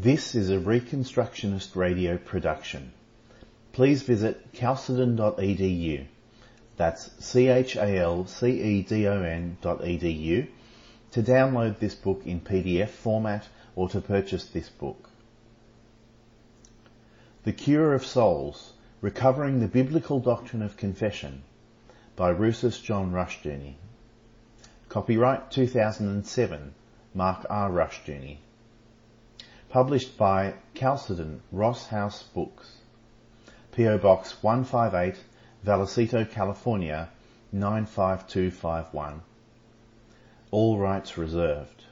This is a Reconstructionist radio production. Please visit chalcedon.edu. That's C-H-A-L-C-E-D-O-N dot edu to download this book in PDF format or to purchase this book. The Cure of Souls, Recovering the Biblical Doctrine of Confession by Rousas John Rushdoony. Copyright 2007, Mark R. Rushdoony. Published by Chalcedon Ross House Books. PO Box 158, Vallecito, California 95251. All rights reserved.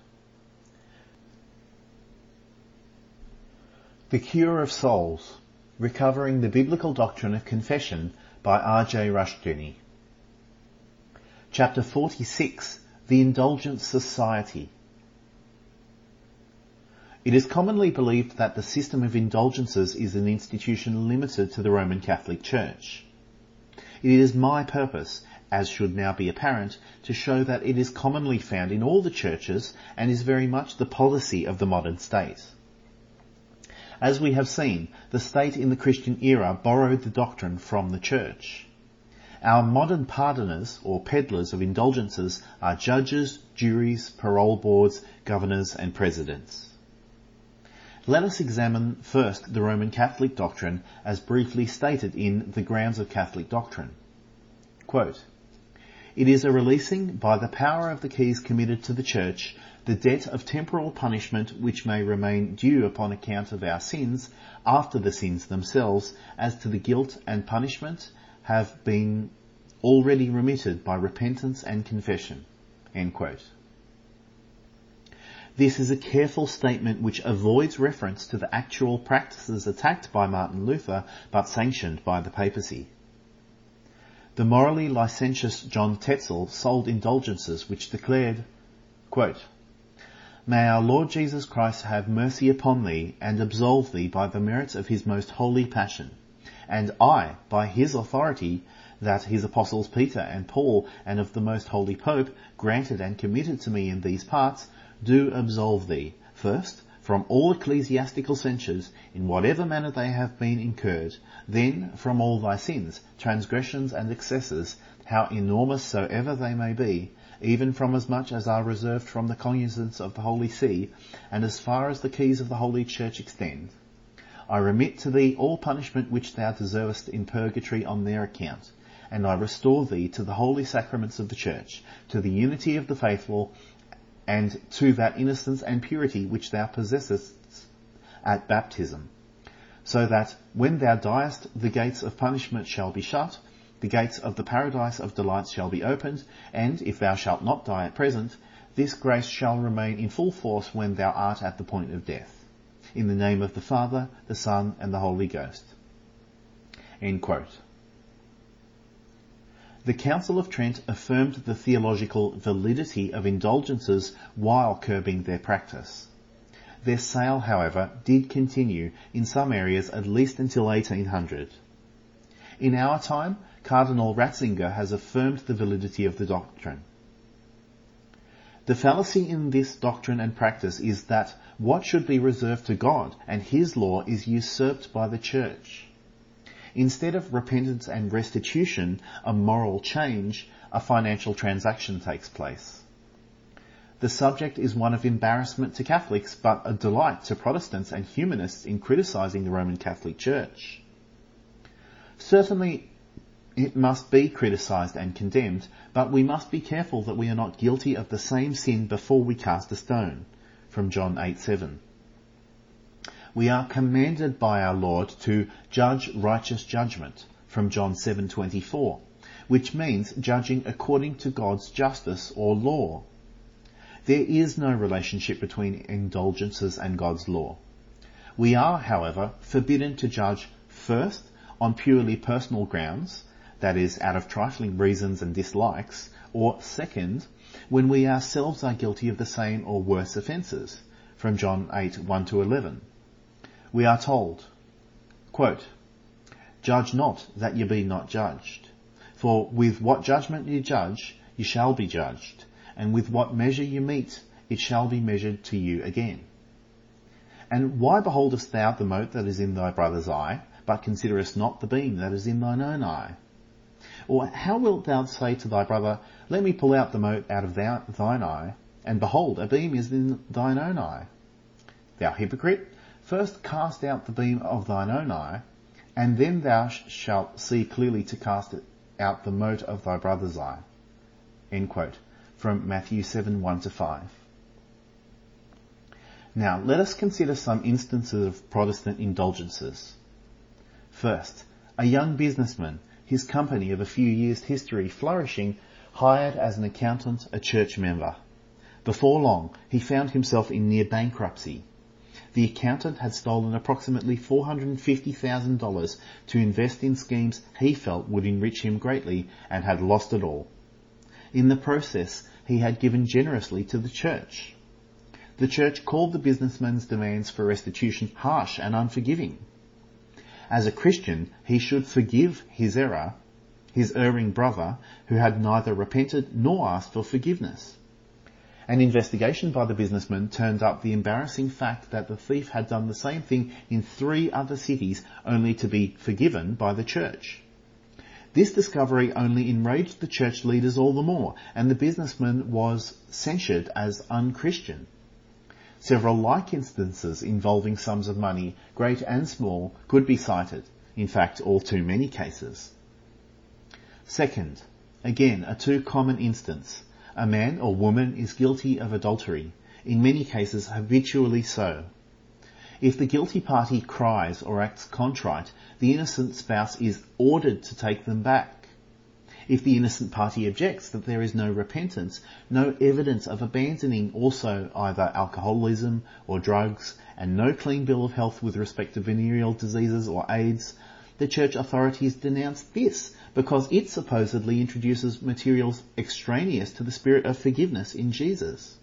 The Cure of Souls, Recovering the Biblical Doctrine of Confession by R.J. Rushdoony. Chapter 46, The Indulgence Society. It is commonly believed that the system of indulgences is an institution limited to the Roman Catholic Church. It is my purpose, as should now be apparent, to show that it is commonly found in all the churches and is very much the policy of the modern state. As we have seen, the state in the Christian era borrowed the doctrine from the church. Our modern pardoners or peddlers of indulgences are judges, juries, parole boards, governors and presidents. Let us examine first the Roman Catholic doctrine as briefly stated in The Grounds of Catholic Doctrine. Quote, it is a releasing by the power of the keys committed to the Church the debt of temporal punishment which may remain due upon account of our sins after the sins themselves as to the guilt and punishment have been already remitted by repentance and confession. This is a careful statement which avoids reference to the actual practices attacked by Martin Luther but sanctioned by the papacy. The morally licentious John Tetzel sold indulgences which declared, quote, May our Lord Jesus Christ have mercy upon thee and absolve thee by the merits of his most holy passion. And I, by his authority, that his apostles Peter and Paul and of the most holy Pope granted and committed to me in these parts, do absolve thee, first, from all ecclesiastical censures, in whatever manner they have been incurred, then from all thy sins, transgressions and excesses, how enormous soever they may be, even from as much as are reserved from the cognizance of the Holy See, and as far as the keys of the Holy Church extend. I remit to thee all punishment which thou deservest in purgatory on their account, and I restore thee to the holy sacraments of the Church, to the unity of the faithful, and to that innocence and purity which thou possessest at baptism, so that when thou diest the gates of punishment shall be shut, the gates of the paradise of delights shall be opened, and if thou shalt not die at present, this grace shall remain in full force when thou art at the point of death. In the name of the Father, the Son, and the Holy Ghost. End quote. The Council of Trent affirmed the theological validity of indulgences while curbing their practice. Their sale, however, did continue in some areas at least until 1800. In our time, Cardinal Ratzinger has affirmed the validity of the doctrine. The fallacy in this doctrine and practice is that what should be reserved to God and His law is usurped by the Church. Instead of repentance and restitution, a moral change, a financial transaction takes place. The subject is one of embarrassment to Catholics, but a delight to Protestants and humanists in criticising the Roman Catholic Church. Certainly, it must be criticised and condemned, but we must be careful that we are not guilty of the same sin before we cast a stone. From John 8 7 we are commanded by our Lord to judge righteous judgment from John 7:24, which means judging according to God's justice or law. There is no relationship between indulgences and God's law. We are, however, forbidden to judge first on purely personal grounds, that is, out of trifling reasons and dislikes, or second, when we ourselves are guilty of the same or worse offences, from John 8, 1 to 11 we are told, quote, Judge not that ye be not judged. For with what judgment ye judge, ye shall be judged, and with what measure ye mete, it shall be measured to you again. And why beholdest thou the mote that is in thy brother's eye, but considerest not the beam that is in thine own eye? Or how wilt thou say to thy brother, Let me pull out the mote out of thine eye, and behold, a beam is in thine own eye? Thou hypocrite, first cast out the beam of thine own eye, and then thou shalt see clearly to cast out the mote of thy brother's eye. End quote. From Matthew 7, 1 to 5. Now, let us consider some instances of Protestant indulgences. First, a young businessman, his company of a few years' history flourishing, hired as an accountant a church member. Before long, he found himself in near bankruptcy. The accountant had stolen approximately $450,000 to invest in schemes he felt would enrich him greatly and had lost it all. In the process, he had given generously to the church. The church called the businessman's demands for restitution harsh and unforgiving. As a Christian, he should forgive his error, his erring brother, who had neither repented nor asked for forgiveness. An investigation by the businessman turned up the embarrassing fact that the thief had done the same thing in three other cities only to be forgiven by the church. This discovery only enraged the church leaders all the more, and the businessman was censured as unchristian. Several like instances involving sums of money, great and small, could be cited. In fact, all too many cases. Second, again, a too common instance. A man or woman is guilty of adultery, in many cases habitually so. If the guilty party cries or acts contrite, the innocent spouse is ordered to take them back. If the innocent party objects that there is no repentance, no evidence of abandoning also either alcoholism or drugs, and no clean bill of health with respect to venereal diseases or AIDS, the church authorities denounce this because it supposedly introduces materials extraneous to the spirit of forgiveness in Jesus.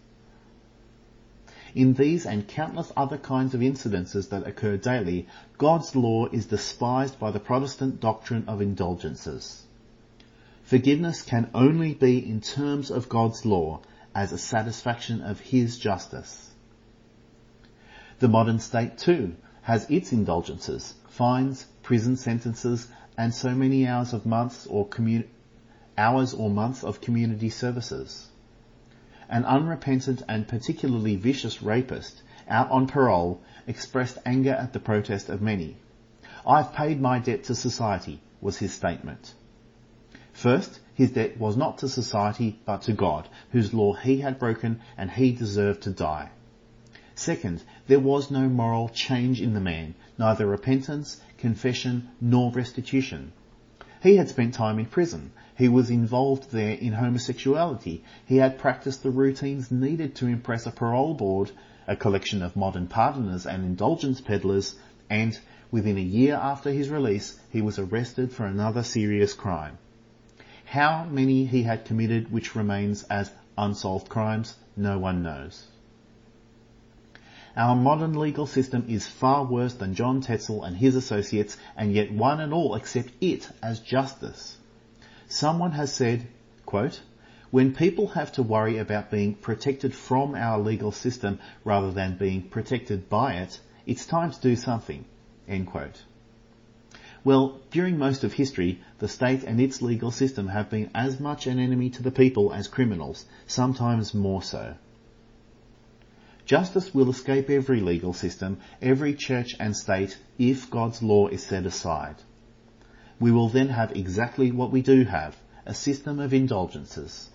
In these and countless other kinds of incidences that occur daily, God's law is despised by the Protestant doctrine of indulgences. Forgiveness can only be in terms of God's law as a satisfaction of His justice. The modern state too has its indulgences, fines, prison sentences, and so many hours of months or hours or months of community services. An unrepentant and particularly vicious rapist out on parole expressed anger at the protest of many. I've paid my debt to society was his statement. First, his debt was not to society, but to God, whose law he had broken and he deserved to die. Second, there was no moral change in the man, neither repentance, confession, nor restitution. He had spent time in prison. He was involved there in homosexuality. He had practiced the routines needed to impress a parole board, a collection of modern pardoners and indulgence peddlers, and within a year after his release, he was arrested for another serious crime. How many he had committed which remains as unsolved crimes, no one knows. Our modern legal system is far worse than John Tetzel and his associates, and yet one and all accept it as justice. Someone has said, quote, when people have to worry about being protected from our legal system rather than being protected by it, it's time to do something. End quote. Well, during most of history, the state and its legal system have been as much an enemy to the people as criminals, sometimes more so. Justice will escape every legal system, every church and state, if God's law is set aside. We will then have exactly what we do have, a system of indulgences.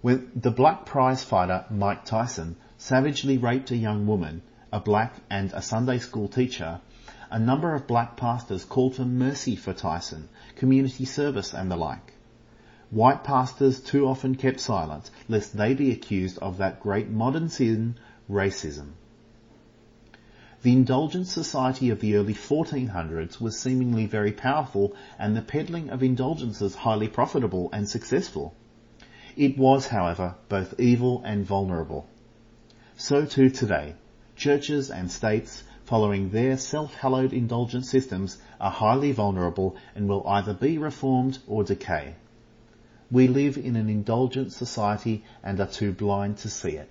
When the black prize fighter Mike Tyson savagely raped a young woman, a black and a Sunday school teacher, a number of black pastors called for mercy for Tyson, community service and the like. White pastors too often kept silent, lest they be accused of that great modern sin, racism. The indulgent society of the early 1400s was seemingly very powerful and the peddling of indulgences highly profitable and successful. It was, however, both evil and vulnerable. So too today, churches and states following their self-hallowed indulgent systems are highly vulnerable and will either be reformed or decay. We live in an indulgent society and are too blind to see it.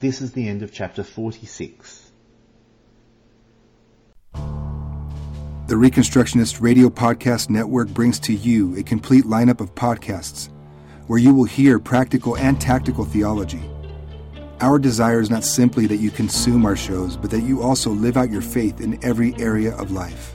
This is the end of chapter 46. The Reconstructionist Radio Podcast Network brings to you a complete lineup of podcasts where you will hear practical and tactical theology. Our desire is not simply that you consume our shows, but that you also live out your faith in every area of life.